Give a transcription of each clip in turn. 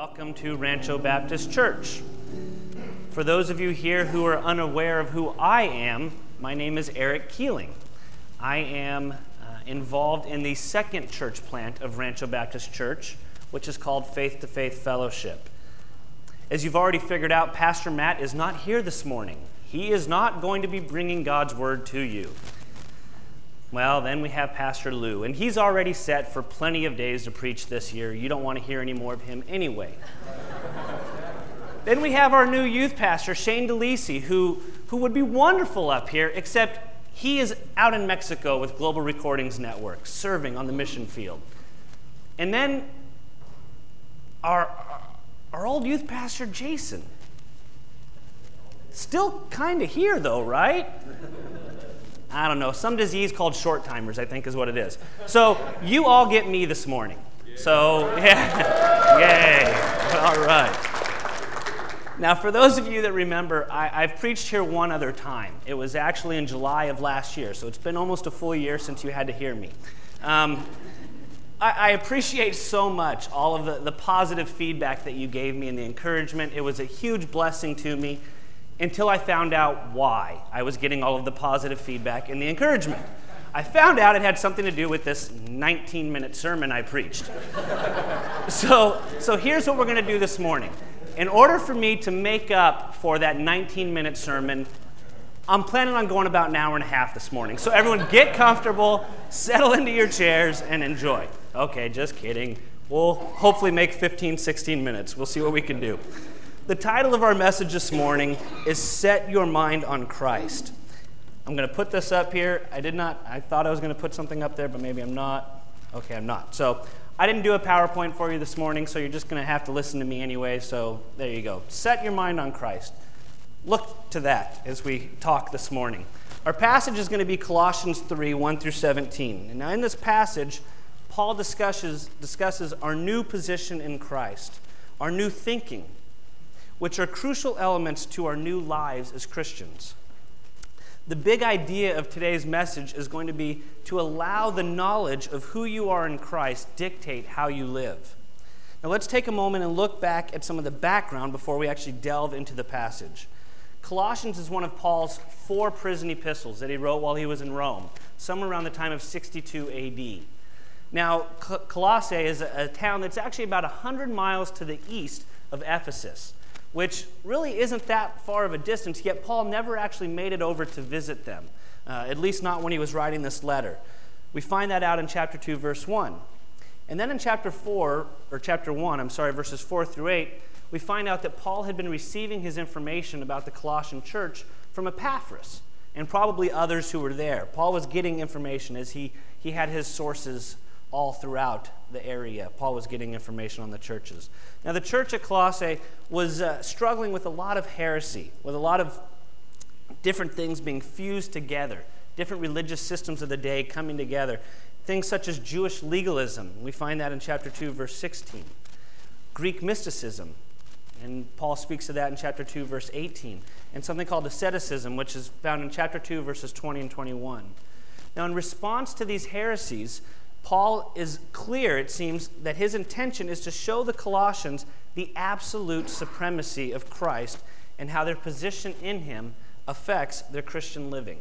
welcome to Rancho Baptist Church. For those of you here who are unaware of who I am, my name is Eric Keeling. I am uh, involved in the second church plant of Rancho Baptist Church, which is called Faith to Faith Fellowship. As you've already figured out, Pastor Matt is not here this morning. He is not going to be bringing God's word to you. Well, then we have Pastor Lou, and he's already set for plenty of days to preach this year. You don't want to hear any more of him anyway. then we have our new youth pastor, Shane DeLisi, who, who would be wonderful up here, except he is out in Mexico with Global Recordings Network, serving on the mission field. And then our, our old youth pastor, Jason. Still kind of here, though, right? I don't know, some disease called short timers, I think is what it is. So you all get me this morning. So, yeah. Yay. All right. Now, for those of you that remember, I, have preached here one other time. It was actually in July of last year, so it's been almost a full year since you had to hear me. Um, I, appreciate so much all of the, the positive feedback that you gave me and the encouragement. It was a huge blessing to me until I found out why I was getting all of the positive feedback and the encouragement. I found out it had something to do with this 19 minute sermon I preached. so, so here's what we're going to do this morning. In order for me to make up for that 19 minute sermon, I'm planning on going about an hour and a half this morning. So, everyone, get comfortable, settle into your chairs, and enjoy. Okay, just kidding. We'll hopefully make 15, 16 minutes. We'll see what we can do. The title of our message this morning is Set Your Mind on Christ. I'm going to put this up here. I did not, I thought I was going to put something up there, but maybe I'm not. Okay, I'm not. So I didn't do a PowerPoint for you this morning, so you're just going to have to listen to me anyway. So there you go. Set your mind on Christ. Look to that as we talk this morning. Our passage is going to be Colossians 3 1 through 17. And now, in this passage, Paul discusses, discusses our new position in Christ, our new thinking which are crucial elements to our new lives as Christians. The big idea of today's message is going to be to allow the knowledge of who you are in Christ dictate how you live. Now, let's take a moment and look back at some of the background before we actually delve into the passage. Colossians is one of Paul's four prison epistles that he wrote while he was in Rome, somewhere around the time of 62 AD. Now, Colossae is a, town that's actually about 100 miles to the east of Ephesus which really isn't that far of a distance, yet Paul never actually made it over to visit them, uh, at least not when he was writing this letter. We find that out in chapter 2, verse 1. And then in chapter 4, or chapter 1, I'm sorry, verses 4 through 8, we find out that Paul had been receiving his information about the Colossian church from Epaphras and probably others who were there. Paul was getting information as he, he had his sources all throughout the area. Paul was getting information on the churches. Now, the church at Colossae was uh, struggling with a lot of heresy, with a lot of different things being fused together, different religious systems of the day coming together. Things such as Jewish legalism, we find that in chapter 2, verse 16. Greek mysticism, and Paul speaks of that in chapter 2, verse 18. And something called asceticism, which is found in chapter 2, verses 20 and 21. Now, in response to these heresies, Paul is clear, it seems, that his intention is to show the Colossians the absolute supremacy of Christ and how their position in him affects their Christian living.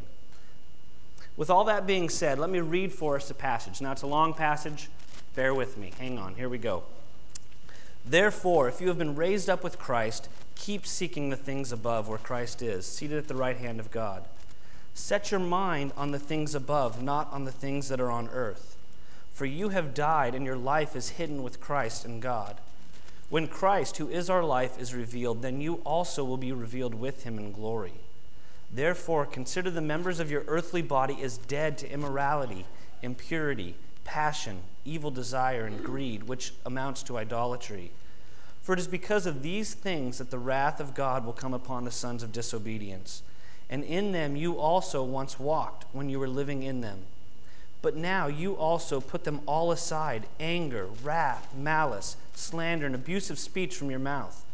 With all that being said, let me read for us a passage. Now, it's a long passage. Bear with me. Hang on. Here we go. Therefore, if you have been raised up with Christ, keep seeking the things above where Christ is, seated at the right hand of God. Set your mind on the things above, not on the things that are on earth. For you have died, and your life is hidden with Christ in God. When Christ, who is our life, is revealed, then you also will be revealed with him in glory. Therefore, consider the members of your earthly body as dead to immorality, impurity, passion, evil desire, and greed, which amounts to idolatry. For it is because of these things that the wrath of God will come upon the sons of disobedience. And in them you also once walked when you were living in them. But now you also put them all aside anger, wrath, malice, slander, and abusive speech from your mouth.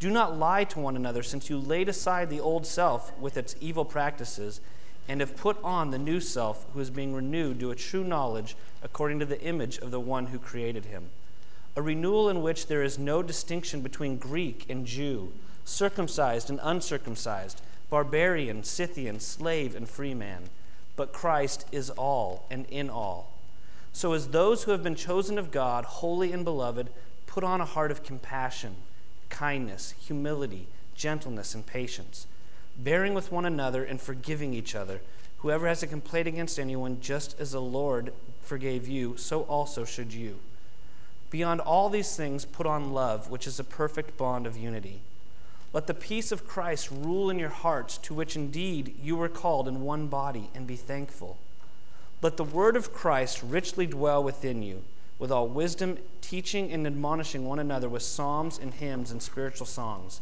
Do not lie to one another, since you laid aside the old self with its evil practices, and have put on the new self, who is being renewed to a true knowledge according to the image of the one who created him. a renewal in which there is no distinction between Greek and Jew, circumcised and uncircumcised, barbarian, Scythian, slave, and free man. But Christ is all and in all. So, as those who have been chosen of God, holy and beloved, put on a heart of compassion, kindness, humility, gentleness, and patience, bearing with one another and forgiving each other. Whoever has a complaint against anyone, just as the Lord forgave you, so also should you. Beyond all these things, put on love, which is a perfect bond of unity. Let the peace of Christ rule in your hearts, to which indeed you were called in one body, and be thankful. Let the word of Christ richly dwell within you, with all wisdom, teaching and admonishing one another with psalms and hymns and spiritual songs,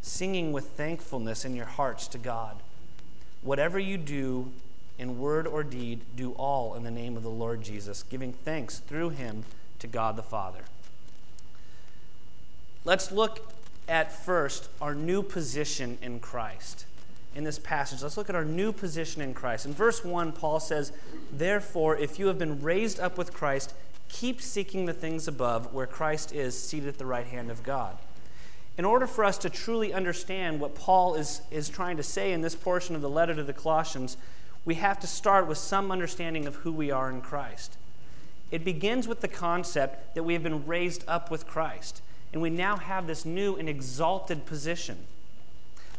singing with thankfulness in your hearts to God. Whatever you do, in word or deed, do all in the name of the Lord Jesus, giving thanks through him to God the Father. Let's look at first our new position in Christ. In this passage, let's look at our new position in Christ. In verse 1, Paul says, Therefore, if you have been raised up with Christ, keep seeking the things above where Christ is seated at the right hand of God. In order for us to truly understand what Paul is, is trying to say in this portion of the letter to the Colossians, we have to start with some understanding of who we are in Christ. It begins with the concept that we have been raised up with Christ, and we now have this new and exalted position.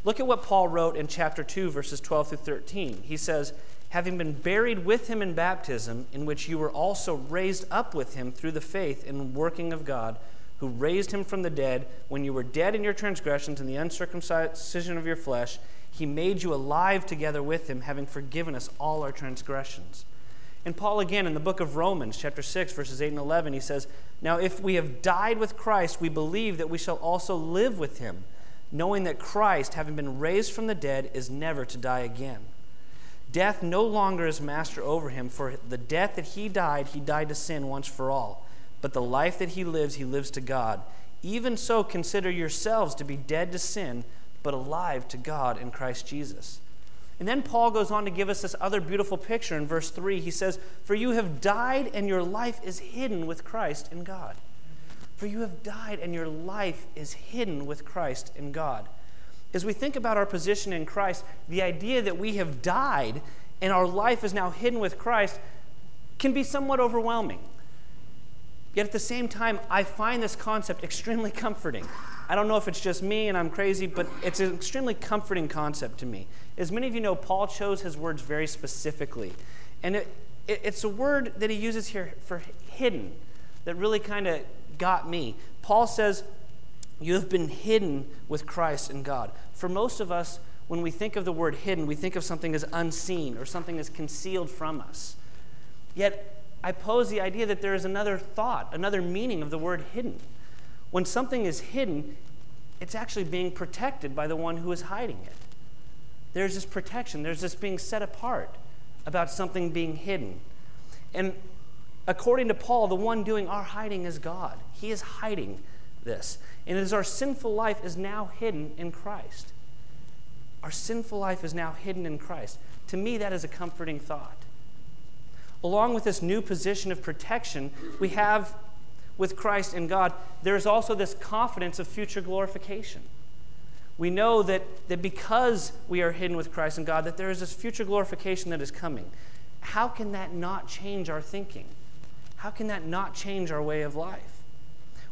Look at what Paul wrote in chapter 2, verses 12 through 13. He says, Having been buried with him in baptism, in which you were also raised up with him through the faith and working of God, who raised him from the dead, when you were dead in your transgressions and the uncircumcision of your flesh, he made you alive together with him, having forgiven us all our transgressions. And Paul, again, in the book of Romans, chapter 6, verses 8 and 11, he says, Now if we have died with Christ, we believe that we shall also live with him, knowing that Christ, having been raised from the dead, is never to die again. Death no longer is master over him, for the death that he died, he died to sin once for all. But the life that he lives, he lives to God. Even so, consider yourselves to be dead to sin but alive to God in Christ Jesus. And then Paul goes on to give us this other beautiful picture in verse 3. He says, For you have died, and your life is hidden with Christ in God. For you have died, and your life is hidden with Christ in God. As we think about our position in Christ, the idea that we have died and our life is now hidden with Christ can be somewhat overwhelming. Yet at the same time, I find this concept extremely comforting. I don't know if it's just me and I'm crazy, but it's an extremely comforting concept to me. As many of you know, Paul chose his words very specifically. And it, it, it's a word that he uses here for hidden that really kind of got me. Paul says, You have been hidden with Christ in God. For most of us, when we think of the word hidden, we think of something as unseen or something as concealed from us. Yet, I pose the idea that there is another thought, another meaning of the word hidden. When something is hidden, it's actually being protected by the one who is hiding it. There's this protection, there's this being set apart about something being hidden. And according to Paul, the one doing our hiding is God. He is hiding this. And as our sinful life is now hidden in Christ, our sinful life is now hidden in Christ. To me, that is a comforting thought. Along with this new position of protection, we have with Christ and God, there is also this confidence of future glorification. We know that, that because we are hidden with Christ and God, that there is this future glorification that is coming. How can that not change our thinking? How can that not change our way of life?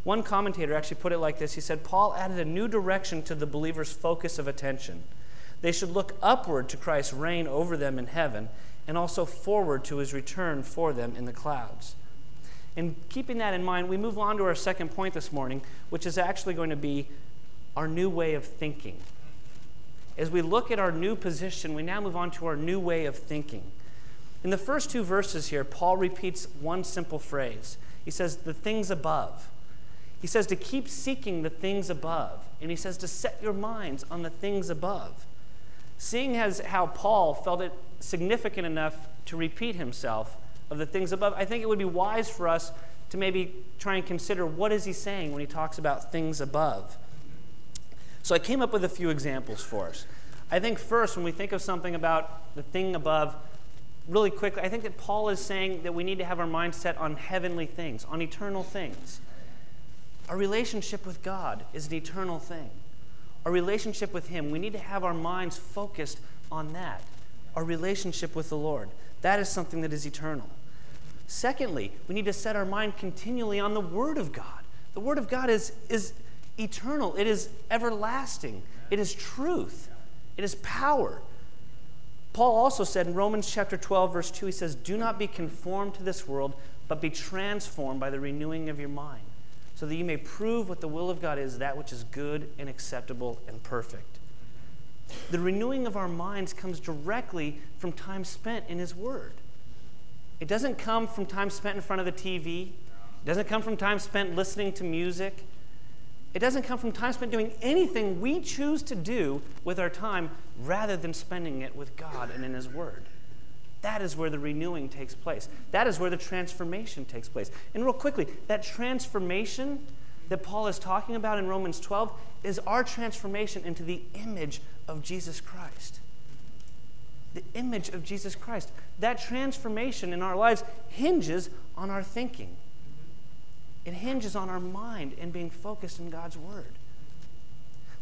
One commentator actually put it like this He said, Paul added a new direction to the believer's focus of attention. They should look upward to Christ's reign over them in heaven and also forward to his return for them in the clouds. And keeping that in mind, we move on to our second point this morning, which is actually going to be our new way of thinking. As we look at our new position, we now move on to our new way of thinking. In the first two verses here, Paul repeats one simple phrase. He says, the things above. He says to keep seeking the things above. And he says to set your minds on the things above. Seeing as how Paul felt it significant enough to repeat himself, of the things above, I think it would be wise for us to maybe try and consider what is he saying when he talks about things above. So I came up with a few examples for us. I think first, when we think of something about the thing above, really quickly, I think that Paul is saying that we need to have our mind set on heavenly things, on eternal things. Our relationship with God is an eternal thing. Our relationship with Him, we need to have our minds focused on that. Our relationship with the Lord. That is something that is eternal. Secondly, we need to set our mind continually on the Word of God. The Word of God is, is eternal, it is everlasting, it is truth, it is power. Paul also said in Romans chapter 12, verse 2, he says, Do not be conformed to this world, but be transformed by the renewing of your mind, so that you may prove what the will of God is, that which is good and acceptable and perfect. The renewing of our minds comes directly from time spent in His Word. It doesn't come from time spent in front of the TV, it doesn't come from time spent listening to music. It doesn't come from time spent doing anything we choose to do with our time rather than spending it with God and in His Word. That is where the renewing takes place. That is where the transformation takes place. And real quickly, that transformation that Paul is talking about in Romans 12 is our transformation into the image of Jesus Christ. The image of Jesus Christ. That transformation in our lives hinges on our thinking. It hinges on our mind and being focused in God's Word.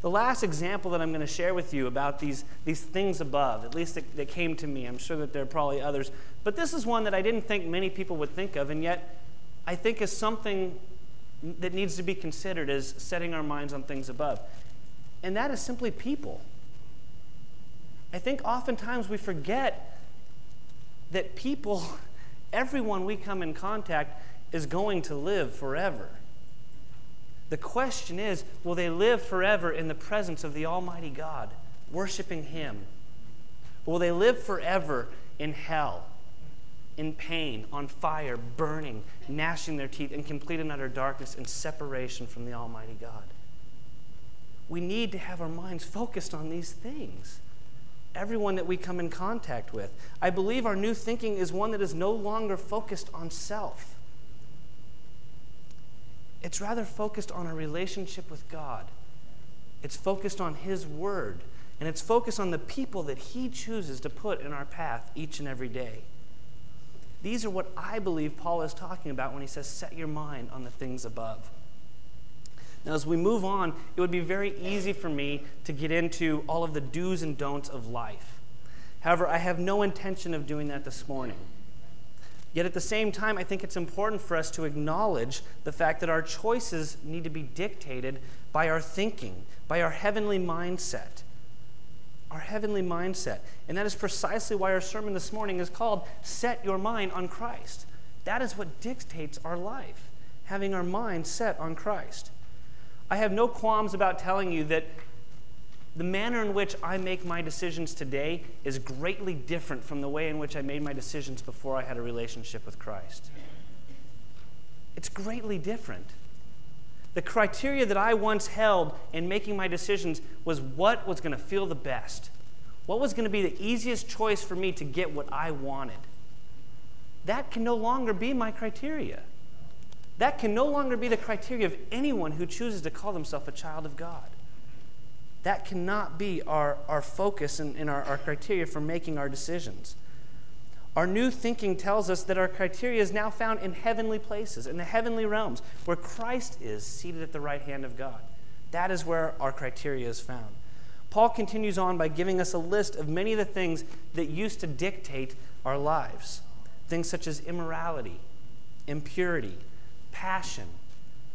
The last example that I'm going to share with you about these, these things above, at least that, that came to me, I'm sure that there are probably others, but this is one that I didn't think many people would think of, and yet I think is something that needs to be considered as setting our minds on things above. And that is simply people. I think oftentimes we forget that people, everyone we come in contact, is going to live forever. The question is will they live forever in the presence of the Almighty God, worshiping Him? Will they live forever in hell, in pain, on fire, burning, gnashing their teeth, in complete and utter darkness and separation from the Almighty God? We need to have our minds focused on these things. Everyone that we come in contact with. I believe our new thinking is one that is no longer focused on self it's rather focused on a relationship with God. It's focused on His Word, and it's focused on the people that He chooses to put in our path each and every day. These are what I believe Paul is talking about when he says, Set your mind on the things above. Now, as we move on, it would be very easy for me to get into all of the do's and don'ts of life. However, I have no intention of doing that this morning. Yet at the same time, I think it's important for us to acknowledge the fact that our choices need to be dictated by our thinking, by our heavenly mindset. Our heavenly mindset. And that is precisely why our sermon this morning is called Set Your Mind on Christ. That is what dictates our life, having our mind set on Christ. I have no qualms about telling you that the manner in which I make my decisions today is greatly different from the way in which I made my decisions before I had a relationship with Christ. It's greatly different. The criteria that I once held in making my decisions was what was going to feel the best, what was going to be the easiest choice for me to get what I wanted. That can no longer be my criteria. That can no longer be the criteria of anyone who chooses to call themselves a child of God. That cannot be our, our focus and, and our, our criteria for making our decisions. Our new thinking tells us that our criteria is now found in heavenly places, in the heavenly realms, where Christ is seated at the right hand of God. That is where our criteria is found. Paul continues on by giving us a list of many of the things that used to dictate our lives things such as immorality, impurity, passion,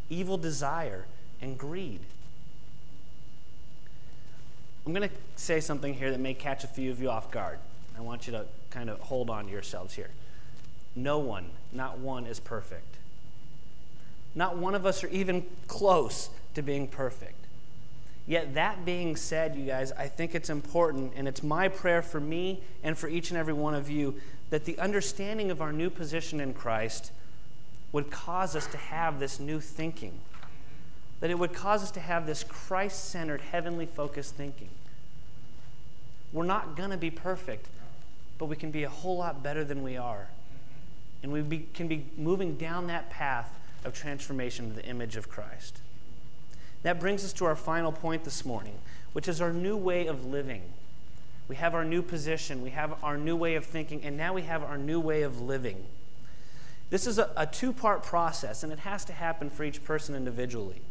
evil desire, and greed. I'm going to say something here that may catch a few of you off guard. I want you to kind of hold on to yourselves here. No one, not one, is perfect. Not one of us are even close to being perfect. Yet, that being said, you guys, I think it's important, and it's my prayer for me and for each and every one of you, that the understanding of our new position in Christ would cause us to have this new thinking that it would cause us to have this Christ centered, heavenly focused thinking. We're not going to be perfect, but we can be a whole lot better than we are. And we be, can be moving down that path of transformation to the image of Christ. That brings us to our final point this morning, which is our new way of living. We have our new position, we have our new way of thinking, and now we have our new way of living. This is a, a two part process, and it has to happen for each person individually.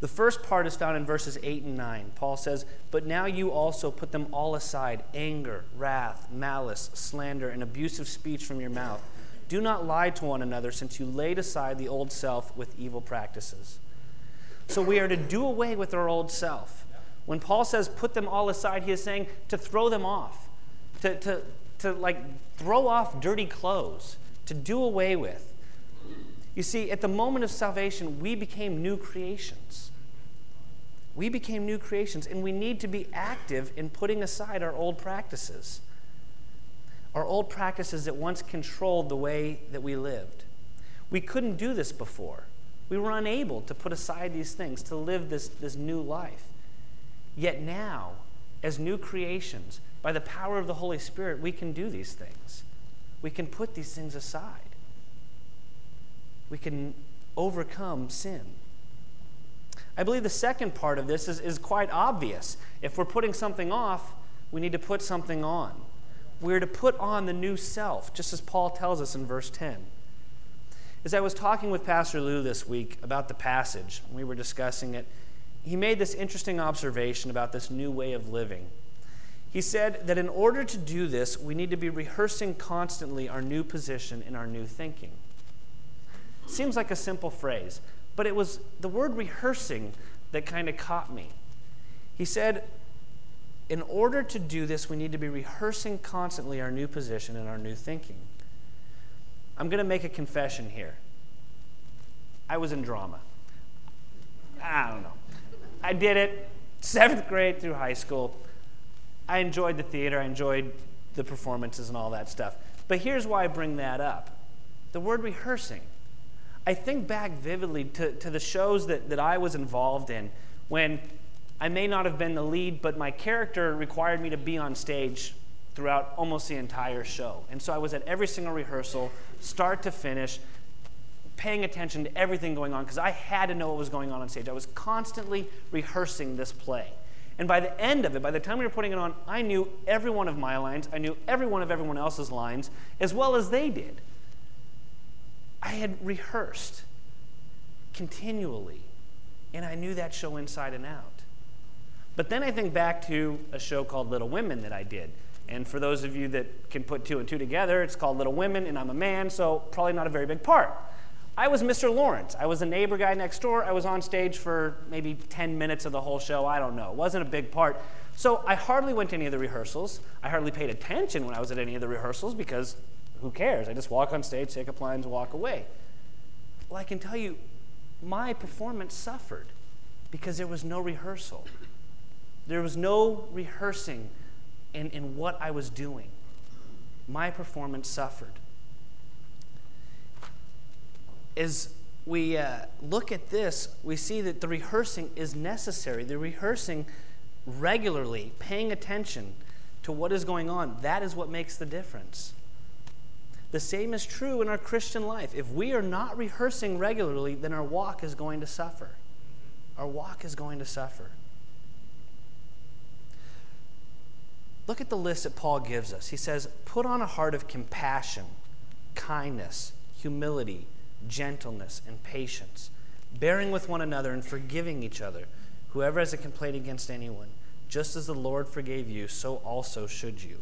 The first part is found in verses 8 and 9. Paul says, But now you also put them all aside anger, wrath, malice, slander, and abusive speech from your mouth. Do not lie to one another, since you laid aside the old self with evil practices. So we are to do away with our old self. When Paul says put them all aside, he is saying to throw them off, to, to, to like throw off dirty clothes, to do away with. You see, at the moment of salvation, we became new creations. We became new creations, and we need to be active in putting aside our old practices. Our old practices that once controlled the way that we lived. We couldn't do this before. We were unable to put aside these things, to live this, this new life. Yet now, as new creations, by the power of the Holy Spirit, we can do these things. We can put these things aside. We can overcome sin. I believe the second part of this is, is quite obvious. If we're putting something off, we need to put something on. We're to put on the new self, just as Paul tells us in verse 10. As I was talking with Pastor Lou this week about the passage, we were discussing it, he made this interesting observation about this new way of living. He said that in order to do this, we need to be rehearsing constantly our new position in our new thinking. Seems like a simple phrase, but it was the word rehearsing that kind of caught me. He said, in order to do this, we need to be rehearsing constantly our new position and our new thinking. I'm going to make a confession here. I was in drama. I don't know. I did it seventh grade through high school. I enjoyed the theater, I enjoyed the performances and all that stuff. But here's why I bring that up the word rehearsing. I think back vividly to, to the shows that, that I was involved in when I may not have been the lead, but my character required me to be on stage throughout almost the entire show. And so I was at every single rehearsal, start to finish, paying attention to everything going on because I had to know what was going on on stage. I was constantly rehearsing this play. And by the end of it, by the time we were putting it on, I knew every one of my lines, I knew every one of everyone else's lines, as well as they did. I had rehearsed continually, and I knew that show inside and out. But then I think back to a show called Little Women that I did. And for those of you that can put two and two together, it's called Little Women, and I'm a man, so probably not a very big part. I was Mr. Laurence. I was a neighbor guy next door. I was on stage for maybe 10 minutes of the whole show. I don't know. It wasn't a big part. So I hardly went to any of the rehearsals. I hardly paid attention when I was at any of the rehearsals because who cares? I just walk on stage, take up lines, walk away. Well, I can tell you, my performance suffered because there was no rehearsal. There was no rehearsing in, in what I was doing. My performance suffered as we uh, look at this, we see that the rehearsing is necessary. The rehearsing regularly, paying attention to what is going on, that is what makes the difference. The same is true in our Christian life. If we are not rehearsing regularly, then our walk is going to suffer. Our walk is going to suffer. Look at the list that Paul gives us. He says, Put on a heart of compassion, kindness, humility gentleness, and patience, bearing with one another and forgiving each other, whoever has a complaint against anyone. Just as the Lord forgave you, so also should you.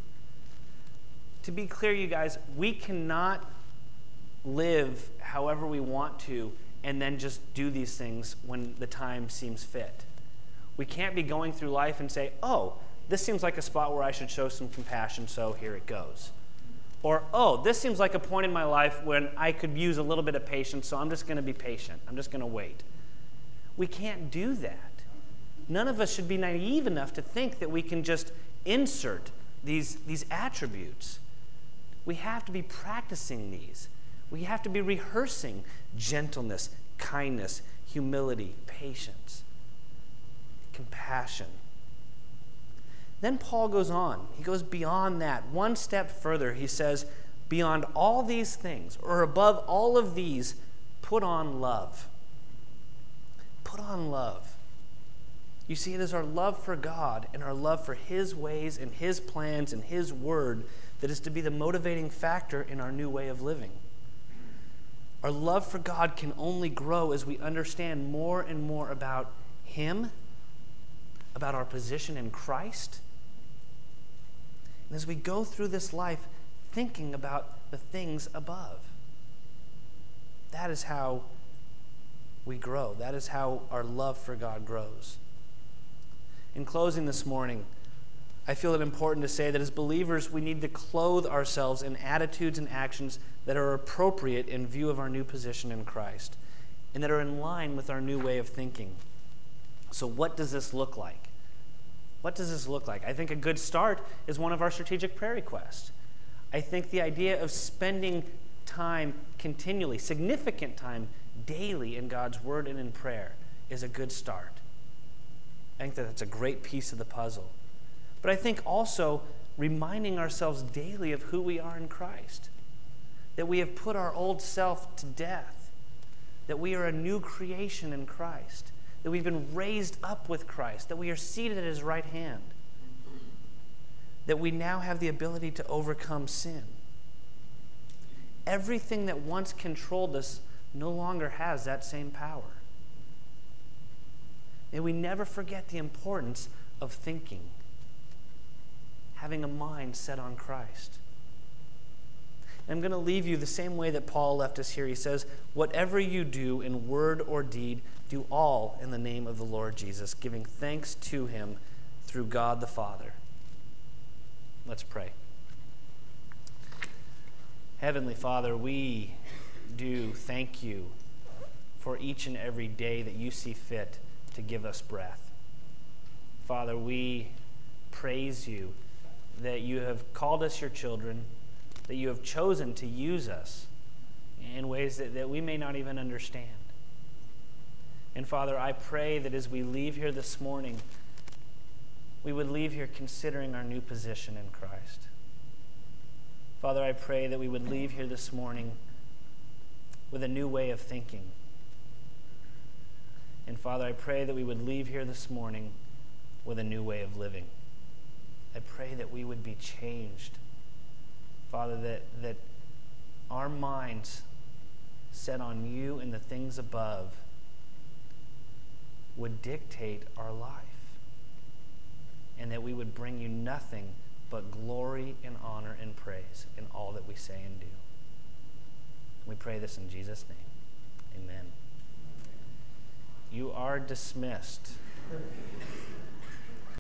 To be clear, you guys, we cannot live however we want to and then just do these things when the time seems fit. We can't be going through life and say, oh, this seems like a spot where I should show some compassion, so here it goes. Or, oh, this seems like a point in my life when I could use a little bit of patience, so I'm just going to be patient. I'm just going to wait. We can't do that. None of us should be naive enough to think that we can just insert these, these attributes. We have to be practicing these. We have to be rehearsing gentleness, kindness, humility, patience, compassion. Then Paul goes on. He goes beyond that, one step further. He says, Beyond all these things, or above all of these, put on love. Put on love. You see, it is our love for God and our love for His ways and His plans and His word that is to be the motivating factor in our new way of living. Our love for God can only grow as we understand more and more about Him, about our position in Christ. And as we go through this life thinking about the things above, that is how we grow. That is how our love for God grows. In closing this morning, I feel it important to say that as believers, we need to clothe ourselves in attitudes and actions that are appropriate in view of our new position in Christ and that are in line with our new way of thinking. So, what does this look like? What does this look like? I think a good start is one of our strategic prayer requests. I think the idea of spending time continually, significant time daily in God's Word and in prayer is a good start. I think that that's a great piece of the puzzle. But I think also reminding ourselves daily of who we are in Christ, that we have put our old self to death, that we are a new creation in Christ, that we've been raised up with Christ, that we are seated at his right hand, that we now have the ability to overcome sin. Everything that once controlled us no longer has that same power. May we never forget the importance of thinking, having a mind set on Christ. I'm going to leave you the same way that Paul left us here. He says, Whatever you do in word or deed, do all in the name of the Lord Jesus, giving thanks to him through God the Father. Let's pray. Heavenly Father, we do thank you for each and every day that you see fit to give us breath. Father, we praise you that you have called us your children, that you have chosen to use us in ways that, that we may not even understand. And Father, I pray that as we leave here this morning, we would leave here considering our new position in Christ. Father, I pray that we would leave here this morning with a new way of thinking. And Father, I pray that we would leave here this morning with a new way of living. I pray that we would be changed. Father, that, that our minds set on you and the things above would dictate our life. And that we would bring you nothing but glory and honor and praise in all that we say and do. We pray this in Jesus' name. Amen. You are dismissed.